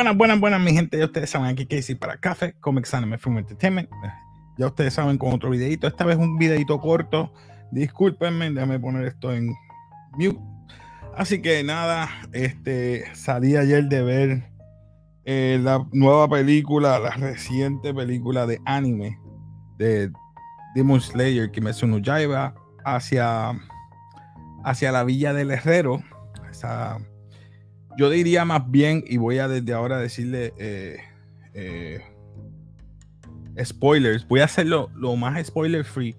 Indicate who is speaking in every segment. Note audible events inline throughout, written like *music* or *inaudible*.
Speaker 1: Buenas, buenas, buenas, mi gente. Ya ustedes saben aquí Casey para Café, Comics Anime Film Entertainment. Ya ustedes saben con otro videito. Esta vez un videito corto. Discúlpenme, déjame poner esto en mute. Así que nada, este salí ayer de ver eh, la nueva película, la reciente película de anime de Demon Slayer, Kimetsu no Yaiba, hacia, hacia la Villa del Herrero. Esa yo diría más bien, y voy a desde ahora decirle eh, eh, spoilers, voy a hacerlo lo más spoiler free,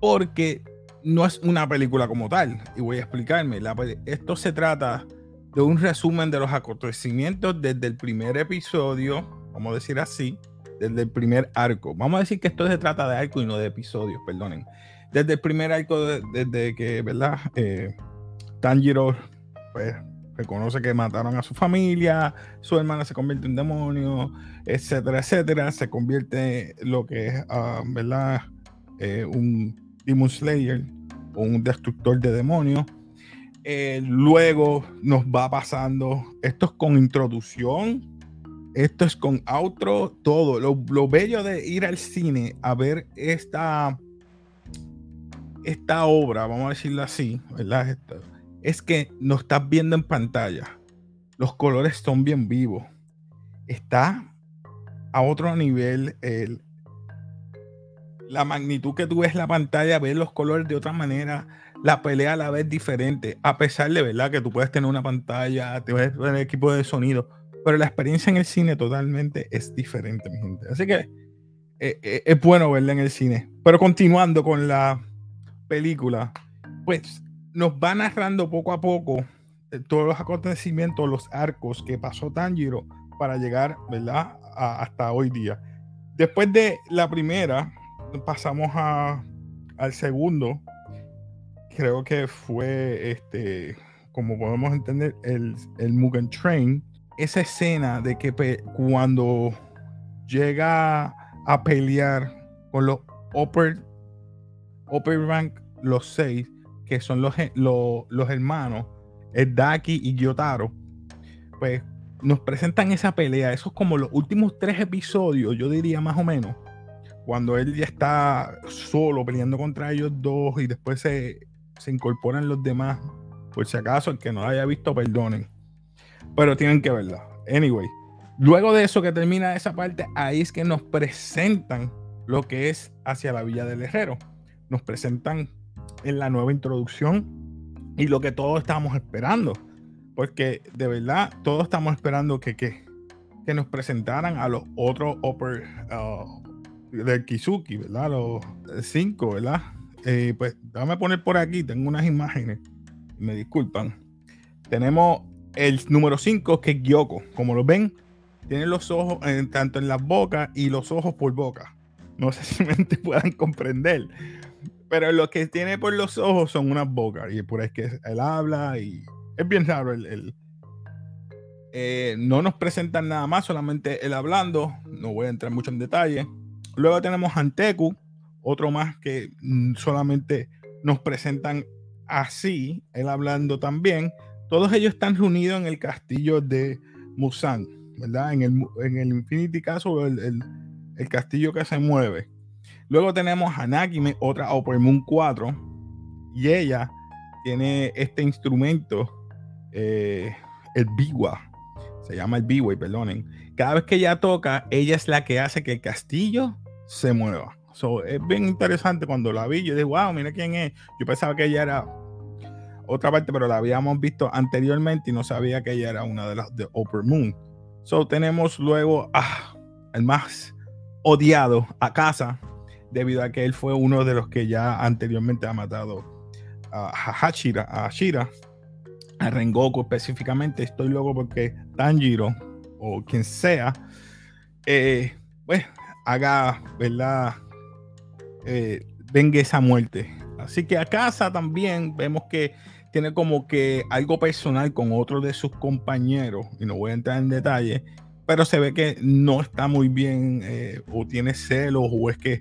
Speaker 1: porque no es una película como tal, y voy a explicarme. esto se trata de un resumen de los acontecimientos desde el primer episodio, vamos a decir así, desde el primer arco. Vamos a decir que esto se trata de arco y no de episodios, perdonen. Desde el primer arco, desde que, ¿verdad? Eh, Tanjiro, pues reconoce que mataron a su familia, su hermana se convierte en demonio, etcétera, etcétera. Se convierte en lo que es, ah, ¿verdad? Eh, un Demon Slayer un destructor de demonios. Eh, luego nos va pasando, esto es con introducción, esto es con outro, todo. Lo, lo bello de ir al cine a ver esta, esta obra, vamos a decirlo así, ¿verdad? Es que no estás viendo en pantalla. Los colores son bien vivos. Está a otro nivel el, la magnitud que tú ves la pantalla, ves los colores de otra manera, la pelea la vez diferente, a pesar de verdad que tú puedes tener una pantalla, te puedes tener equipo de sonido, pero la experiencia en el cine totalmente es diferente, mi gente. Así que eh, eh, es bueno verla en el cine. Pero continuando con la película, pues nos va narrando poco a poco eh, todos los acontecimientos, los arcos que pasó Tanjiro para llegar, ¿verdad? hasta hoy día. Después de la primera, pasamos a, al segundo. Creo que fue, este, como podemos entender, el, el Mugen Train. Esa escena de que cuando llega a pelear con los Upper, upper Rank, los seis, que son los, los, hermanos, el Daki y Gyotaro, pues nos presentan esa pelea. Esos como los últimos tres episodios, yo diría más o menos, cuando él ya está solo peleando contra ellos dos y después se, se incorporan los demás. Por si acaso, el que no la haya visto, perdonen. Pero tienen que verla. Anyway, luego de eso que termina esa parte, ahí es que nos presentan lo que es hacia la Villa del Herrero. Nos presentan en la nueva introducción y lo que todos estábamos esperando. Porque de verdad, todos estamos esperando que, que, que nos presentaran a los otros upper uh, del Kizuki, ¿verdad? Los cinco, ¿verdad? Eh, pues déjame poner por aquí, tengo unas imágenes, me disculpan. Tenemos el número 5 que es Gyoko. Como lo ven, tiene los ojos tanto en las bocas y los ojos por boca. No sé si me *laughs* puedan comprender. Pero lo que tiene por los ojos son unas bocas. Y por es que él habla y es bien raro. El, eh, no nos presentan nada más, solamente él hablando. No voy a entrar mucho en detalle. Luego tenemos Anteku, otro más que mm, solamente nos presentan así, él hablando también. Todos ellos están reunidos en el castillo de Musan, ¿verdad? En el, en el Infinity Castle, el, el castillo que se mueve. Luego tenemos a Nakime, otra Upper Moon 4, y ella tiene este instrumento, eh, el Biwa, se llama el Biwa, perdonen. Cada vez que ella toca, ella es la que hace que el castillo se mueva. es bien interesante cuando la vi. Yo dije, wow, mira quién es. Yo pensaba que ella era otra parte, pero la habíamos visto anteriormente y no sabía que ella era una de las de Upper Moon. So tenemos luego a el más odiado a casa, debido a que él fue uno de los que ya anteriormente ha matado a Hachira, a Ashira, a Rengoku específicamente. Estoy loco porque Tanjiro o quien sea, eh, pues haga, ¿verdad? Eh, venga esa muerte. Así que a casa también vemos que tiene como que algo personal con otro de sus compañeros, y no voy a entrar en detalle, pero se ve que no está muy bien eh, o tiene celos o es que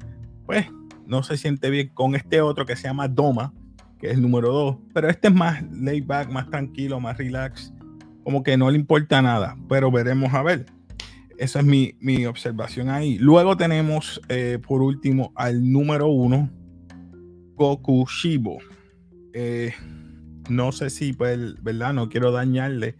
Speaker 1: pues no se siente bien con este otro que se llama Doma, que es el número 2. Pero este es más laid back, más tranquilo, más relax, como que no le importa nada, pero veremos a ver. Esa es mi, observación ahí. Luego tenemos, eh, por último, al número uno, Goku Shibo. Eh, no sé si, pues, ¿verdad? No quiero dañarle.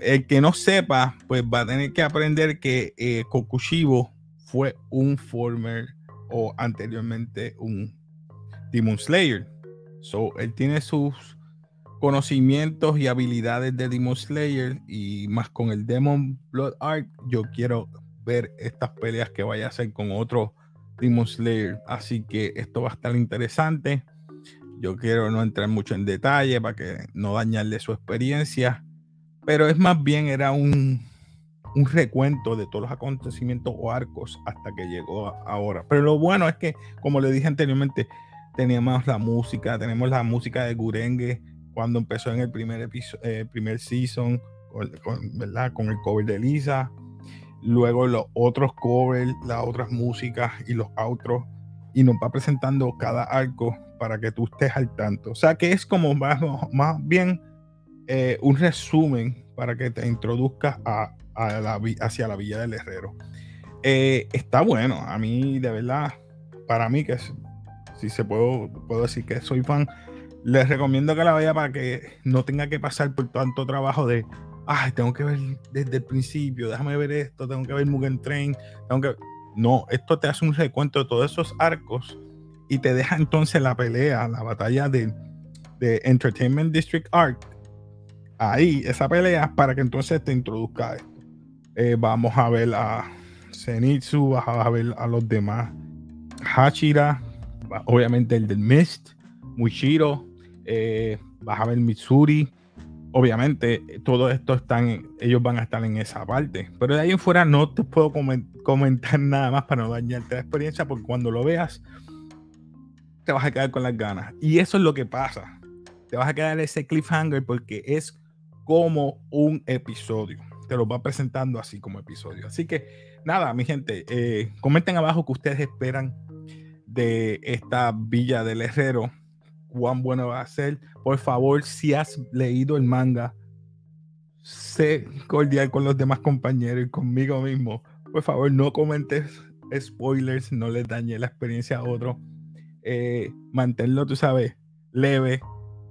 Speaker 1: El que no sepa, pues va a tener que aprender que eh, Kokushibo fue un former o anteriormente un Demon Slayer. So, él tiene sus conocimientos y habilidades de Demon Slayer y más con el Demon Blood Arc, yo quiero ver estas peleas que vaya a hacer con otro Demon Slayer. Así que esto va a estar interesante. Yo quiero no entrar mucho en detalle para que no dañarle su experiencia, pero es más bien era un, un recuento de todos los acontecimientos o arcos hasta que llegó ahora. Pero lo bueno es que, como le dije anteriormente, teníamos la música, tenemos la música de Gurenge cuando empezó en el primer episodio, eh, primer season, con, ¿verdad? con el cover de Lisa, luego los otros covers, las otras músicas y los outros, y nos va presentando cada arco para que tú estés al tanto. O sea que es como más, más bien eh, un resumen para que te introduzcas a, hacia la Villa del Herrero. Eh, está bueno, a mí de verdad, para mí que si se puedo, puedo decir que soy fan, les recomiendo que la vea para que no tenga que pasar por tanto trabajo de, ay, tengo que ver desde el principio, déjame ver esto, tengo que ver Mugen Train, tengo que... No, esto te hace un recuento de todos esos arcos y te deja entonces la pelea, la batalla de, de Entertainment District Arc. Ahí, esa pelea, para que entonces te introduzca esto. Eh, vamos a ver a Zenitsu, vas a ver a los demás. Hachira, obviamente el del Mist, Mushiro, eh, vas a ver Mitsuri. Obviamente, todo esto están, ellos van a estar en esa parte. Pero de ahí en fuera no te puedo comentar *laughs* nada más para no dañarte la experiencia, porque cuando lo veas, te vas a quedar con las ganas. Y eso es lo que pasa. Te vas a quedar ese cliffhanger porque es como un episodio. Te lo va presentando así como episodio. Así que nada, mi gente, eh, comenten abajo que ustedes esperan de esta Villa del Herrero cuán bueno va a ser. Por favor, si has leído el manga, sé cordial con los demás compañeros y conmigo mismo. Por favor, no comentes spoilers, no les dañe la experiencia a otro. Eh, manténlo, tú sabes, leve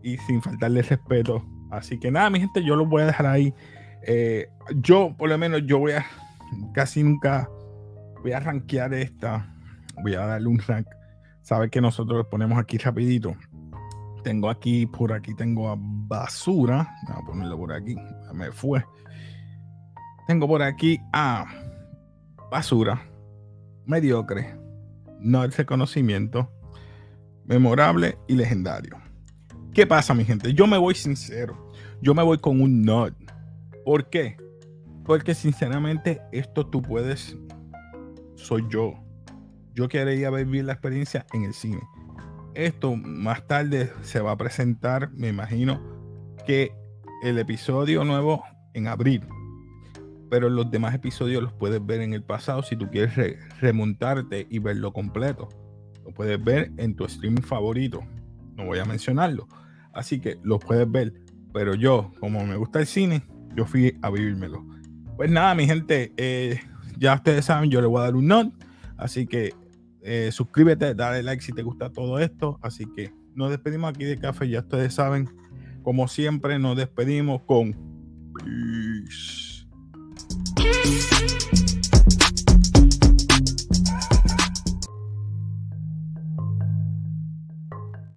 Speaker 1: y sin faltarle respeto. Así que nada, mi gente, yo lo voy a dejar ahí. Eh, yo, por lo menos, yo voy a casi nunca voy a rankear esta. Voy a darle un rank. Sabe que nosotros lo ponemos aquí rapidito. Tengo aquí, por aquí tengo a basura. Voy a ponerlo por aquí. Me fue. Tengo por aquí a basura, mediocre, no el reconocimiento, memorable y legendario. ¿Qué pasa, mi gente? Yo me voy sincero. Yo me voy con un not. ¿Por qué? Porque sinceramente esto tú puedes, soy yo. Yo quería vivir la experiencia en el cine. Esto más tarde se va a presentar, me imagino, que el episodio nuevo en abril. Pero los demás episodios los puedes ver en el pasado si tú quieres remontarte y verlo completo. Lo puedes ver en tu streaming favorito. No voy a mencionarlo. Así que lo puedes ver. Pero yo, como me gusta el cine, yo fui a vivírmelo. Pues nada, mi gente, eh, ya ustedes saben, yo le voy a dar un not. Así que eh, suscríbete, dale like si te gusta todo esto. Así que nos despedimos aquí de café. Ya ustedes saben, como siempre, nos despedimos con. Peace.